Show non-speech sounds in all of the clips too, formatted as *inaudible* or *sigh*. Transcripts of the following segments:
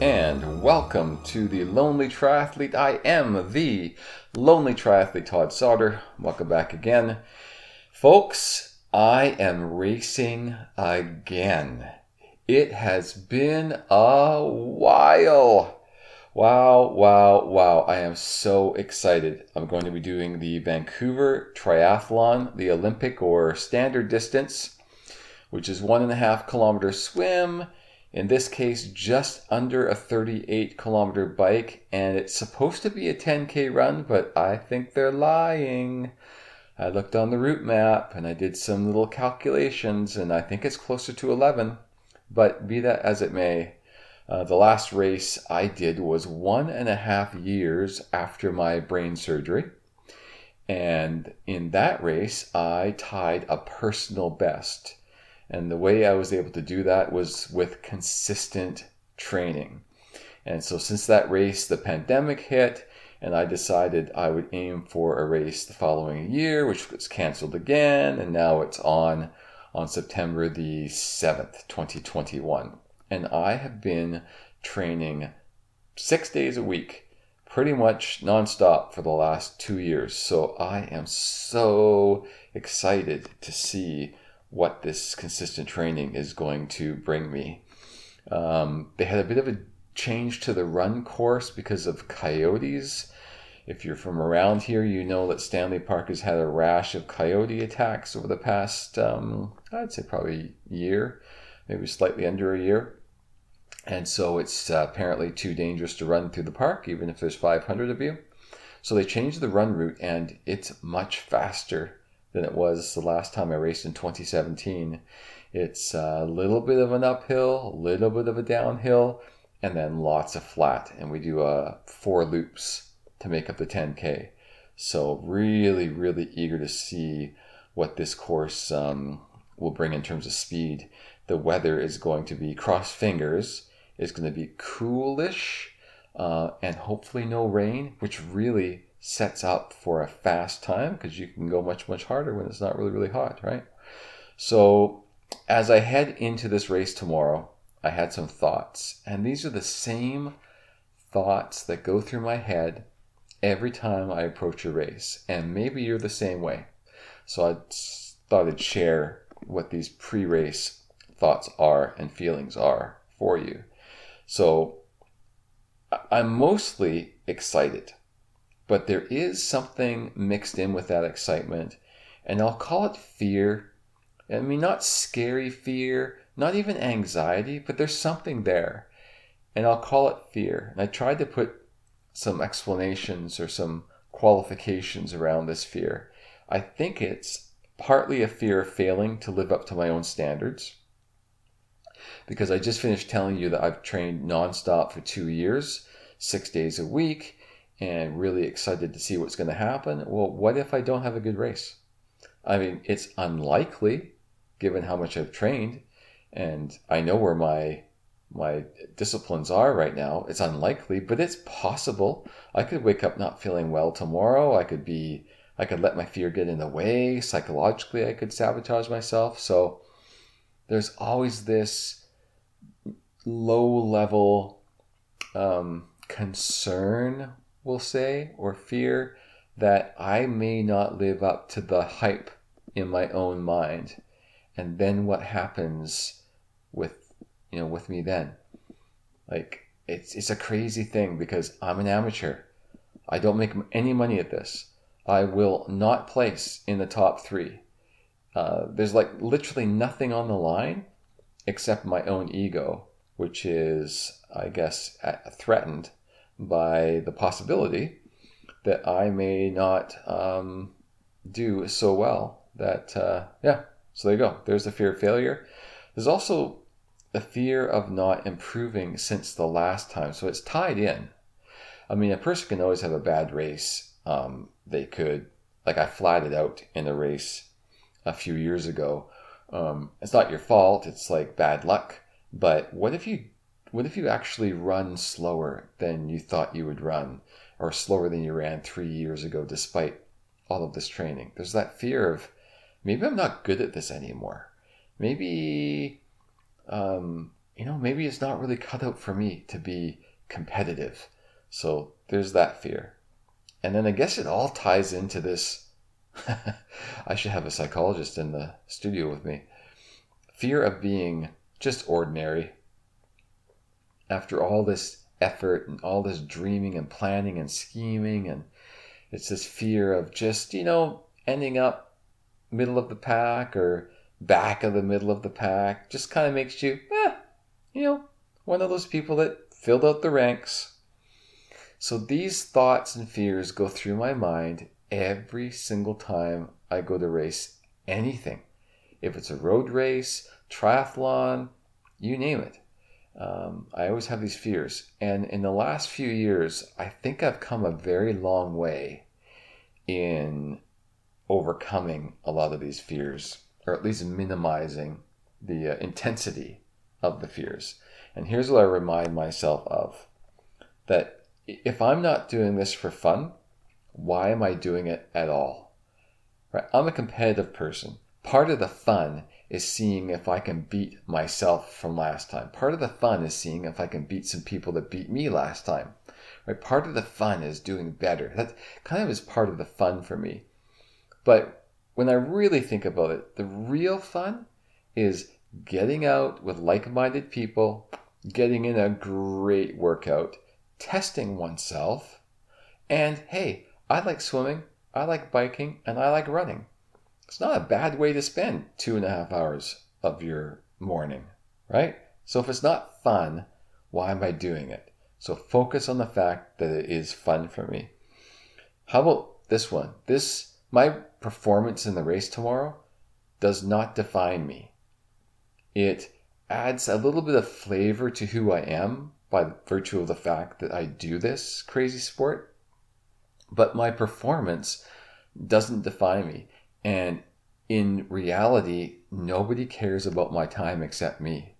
and welcome to the Lonely Triathlete. I am the Lonely Triathlete Todd Sauter. Welcome back again. Folks, I am racing again. It has been a while. Wow, wow, wow. I am so excited. I'm going to be doing the Vancouver Triathlon, the Olympic or standard distance, which is one and a half kilometer swim in this case, just under a 38 kilometer bike, and it's supposed to be a 10k run, but I think they're lying. I looked on the route map and I did some little calculations, and I think it's closer to 11. But be that as it may, uh, the last race I did was one and a half years after my brain surgery. And in that race, I tied a personal best. And the way I was able to do that was with consistent training. And so since that race, the pandemic hit, and I decided I would aim for a race the following year, which was canceled again, and now it's on on September the 7th, 2021. And I have been training six days a week, pretty much nonstop for the last two years. So I am so excited to see what this consistent training is going to bring me. Um, they had a bit of a change to the run course because of coyotes. If you're from around here, you know that Stanley Park has had a rash of coyote attacks over the past, um, I'd say probably year, maybe slightly under a year. And so it's uh, apparently too dangerous to run through the park, even if there's 500 of you. So they changed the run route and it's much faster than it was the last time I raced in 2017. It's a little bit of an uphill, a little bit of a downhill, and then lots of flat. And we do uh, four loops to make up the 10K. So, really, really eager to see what this course um, will bring in terms of speed. The weather is going to be cross fingers, it's going to be coolish, uh, and hopefully no rain, which really sets up for a fast time because you can go much, much harder when it's not really, really hot, right? So, as I head into this race tomorrow, I had some thoughts, and these are the same thoughts that go through my head every time I approach a race. And maybe you're the same way. So, I thought I'd share what these pre race thoughts are and feelings are for you. So, I'm mostly excited but there is something mixed in with that excitement, and I'll call it fear. I mean, not scary fear, not even anxiety, but there's something there. And I'll call it fear. And I tried to put some explanations or some qualifications around this fear. I think it's partly a fear of failing to live up to my own standards. Because I just finished telling you that I've trained nonstop for two years, six days a week, and really excited to see what's going to happen. Well, what if I don't have a good race? I mean, it's unlikely given how much I've trained and I know where my my disciplines are right now. It's unlikely, but it's possible. I could wake up not feeling well tomorrow. I could be I could let my fear get in the way. Psychologically, I could sabotage myself. So there's always this low level um, concern will say or fear that I may not live up to the hype in my own mind. And then what happens with you know with me then? Like it's it's a crazy thing because I'm an amateur. I don't make any money at this. I will not place in the top three. Uh, there's like literally nothing on the line except my own ego, which is, I guess, threatened by the possibility that I may not um, do so well. That, uh, yeah, so there you go. There's the fear of failure. There's also the fear of not improving since the last time. So it's tied in. I mean, a person can always have a bad race. Um, they could, like I flatted out in a race a few years ago. Um, it's not your fault. It's like bad luck. But what if you what if you actually run slower than you thought you would run or slower than you ran three years ago despite all of this training there's that fear of maybe i'm not good at this anymore maybe um, you know, maybe it's not really cut out for me to be competitive. So there's that fear. And then I guess it all ties into this. *laughs* I should have a psychologist in the studio with me. Fear of being just ordinary. After all this effort and all this dreaming and planning and scheming, and it's this fear of just, you know, ending up middle of the pack or back of the middle of the pack just kind of makes you, eh, you know, one of those people that filled out the ranks. So these thoughts and fears go through my mind every single time I go to race anything. If it's a road race, triathlon, you name it. Um, I always have these fears. And in the last few years, I think I've come a very long way in overcoming a lot of these fears, or at least minimizing the uh, intensity of the fears. And here's what I remind myself of that if I'm not doing this for fun, why am I doing it at all? Right? I'm a competitive person. Part of the fun is seeing if I can beat myself from last time. Part of the fun is seeing if I can beat some people that beat me last time. Right? Part of the fun is doing better. That kind of is part of the fun for me. But when I really think about it, the real fun is getting out with like minded people, getting in a great workout, testing oneself, and hey, I like swimming, I like biking, and I like running. It's not a bad way to spend two and a half hours of your morning, right? So if it's not fun, why am I doing it? So focus on the fact that it is fun for me. How about this one? This my performance in the race tomorrow does not define me. It adds a little bit of flavor to who I am by virtue of the fact that I do this crazy sport. But my performance doesn't define me. And in reality, nobody cares about my time except me.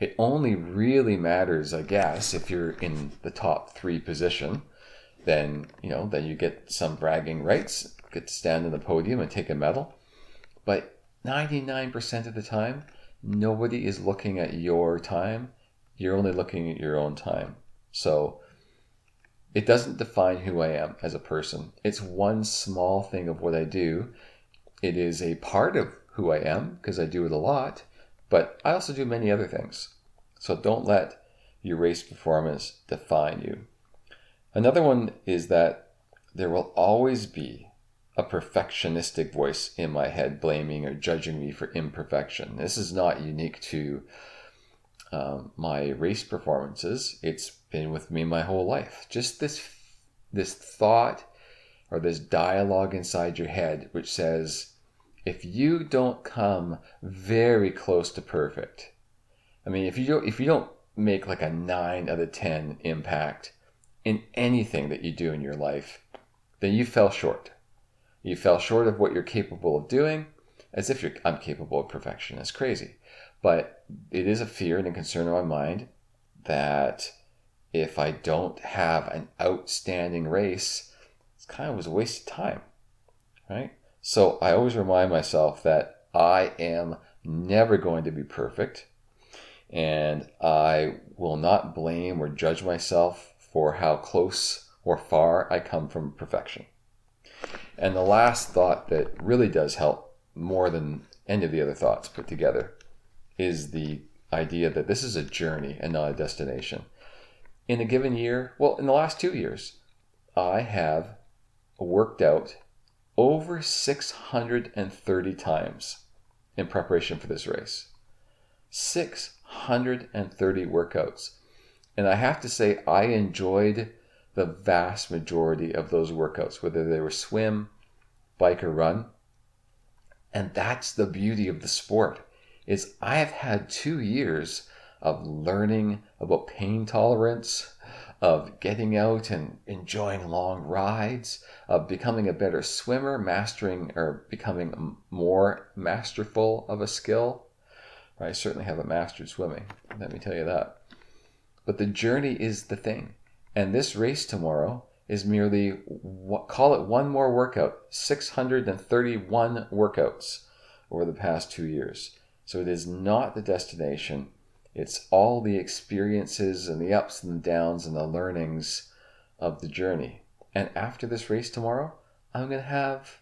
It only really matters, I guess, if you're in the top three position. Then, you know, then you get some bragging rights, get to stand on the podium and take a medal. But 99% of the time, nobody is looking at your time. You're only looking at your own time. So it doesn't define who I am as a person. It's one small thing of what I do. It is a part of who I am because I do it a lot, but I also do many other things. So don't let your race performance define you. Another one is that there will always be a perfectionistic voice in my head blaming or judging me for imperfection. This is not unique to um, my race performances. It's been with me my whole life. Just this this thought or this dialogue inside your head which says if you don't come very close to perfect i mean if you don't if you don't make like a 9 out of 10 impact in anything that you do in your life then you fell short you fell short of what you're capable of doing, as if you're I'm capable of perfection. It's crazy. But it is a fear and a concern in my mind that if I don't have an outstanding race, it's kind of was a waste of time. Right? So I always remind myself that I am never going to be perfect. And I will not blame or judge myself for how close or far I come from perfection. And the last thought that really does help more than any of the other thoughts put together is the idea that this is a journey and not a destination. In a given year, well, in the last two years, I have worked out over 630 times in preparation for this race. 630 workouts. And I have to say, I enjoyed the vast majority of those workouts, whether they were swim, bike, or run. And that's the beauty of the sport is I have had two years of learning about pain tolerance, of getting out and enjoying long rides, of becoming a better swimmer, mastering or becoming more masterful of a skill. I certainly haven't mastered swimming, let me tell you that. But the journey is the thing. And this race tomorrow is merely, call it one more workout, 631 workouts over the past two years. So it is not the destination. It's all the experiences and the ups and the downs and the learnings of the journey. And after this race tomorrow, I'm going to have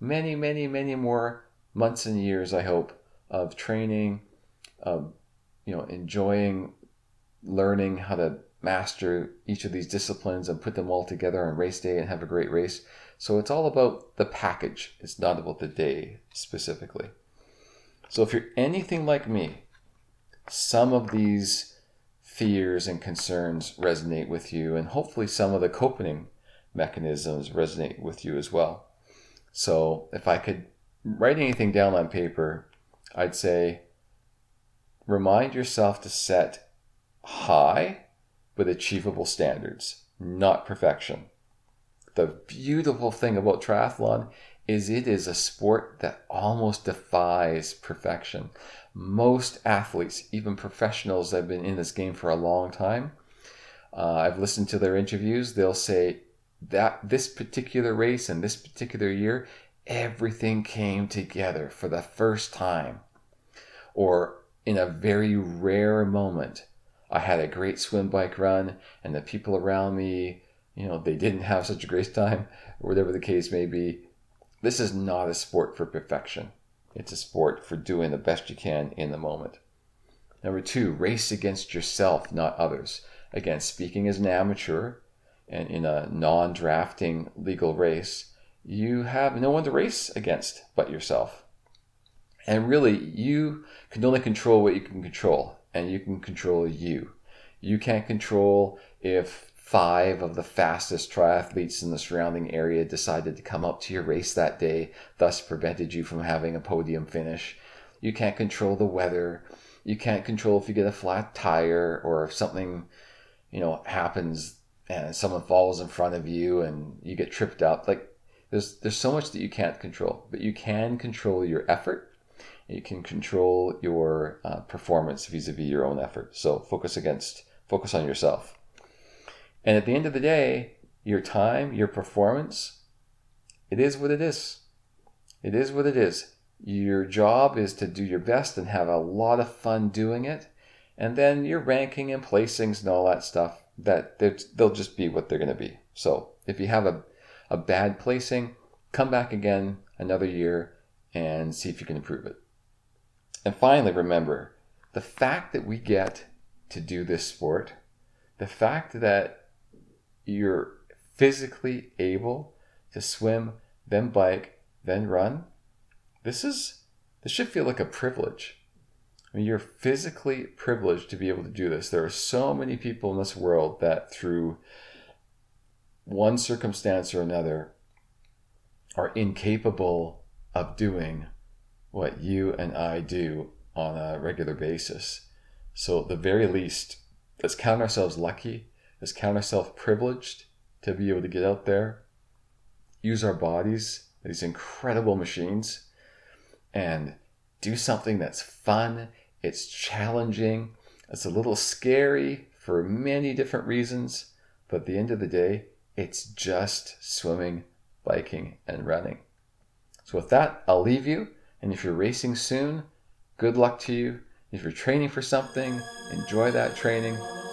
many, many, many more months and years, I hope, of training, of you know, enjoying learning how to master each of these disciplines and put them all together on race day and have a great race. So it's all about the package. It's not about the day specifically. So if you're anything like me, some of these fears and concerns resonate with you, and hopefully some of the coping mechanisms resonate with you as well. So if I could write anything down on paper, I'd say remind yourself to set high but achievable standards, not perfection. The beautiful thing about triathlon is it is a sport that almost defies perfection. Most athletes, even professionals that have been in this game for a long time, uh, I've listened to their interviews, they'll say that this particular race and this particular year, everything came together for the first time. Or in a very rare moment, I had a great swim bike run and the people around me, you know, they didn't have such a great time, or whatever the case may be this is not a sport for perfection. It's a sport for doing the best you can in the moment. Number two, race against yourself, not others. Again, speaking as an amateur and in a non drafting legal race, you have no one to race against but yourself. And really, you can only control what you can control, and you can control you. You can't control if five of the fastest triathletes in the surrounding area decided to come up to your race that day, thus prevented you from having a podium finish. You can't control the weather. You can't control if you get a flat tire or if something, you know, happens and someone falls in front of you and you get tripped up. Like there's there's so much that you can't control, but you can control your effort. You can control your uh, performance vis-a-vis your own effort. So focus against focus on yourself. And at the end of the day, your time, your performance, it is what it is. It is what it is. Your job is to do your best and have a lot of fun doing it. And then your ranking and placings and all that stuff, that they'll just be what they're going to be. So if you have a, a bad placing, come back again another year and see if you can improve it. And finally, remember the fact that we get to do this sport, the fact that you're physically able to swim, then bike, then run, this is this should feel like a privilege. I mean, you're physically privileged to be able to do this. There are so many people in this world that through one circumstance or another are incapable of doing what you and I do on a regular basis. So, at the very least, let's count ourselves lucky Let's count ourselves privileged to be able to get out there, use our bodies, these incredible machines, and do something that's fun, it's challenging, it's a little scary for many different reasons, but at the end of the day, it's just swimming, biking, and running. So, with that, I'll leave you. And if you're racing soon, good luck to you. If you're training for something, enjoy that training,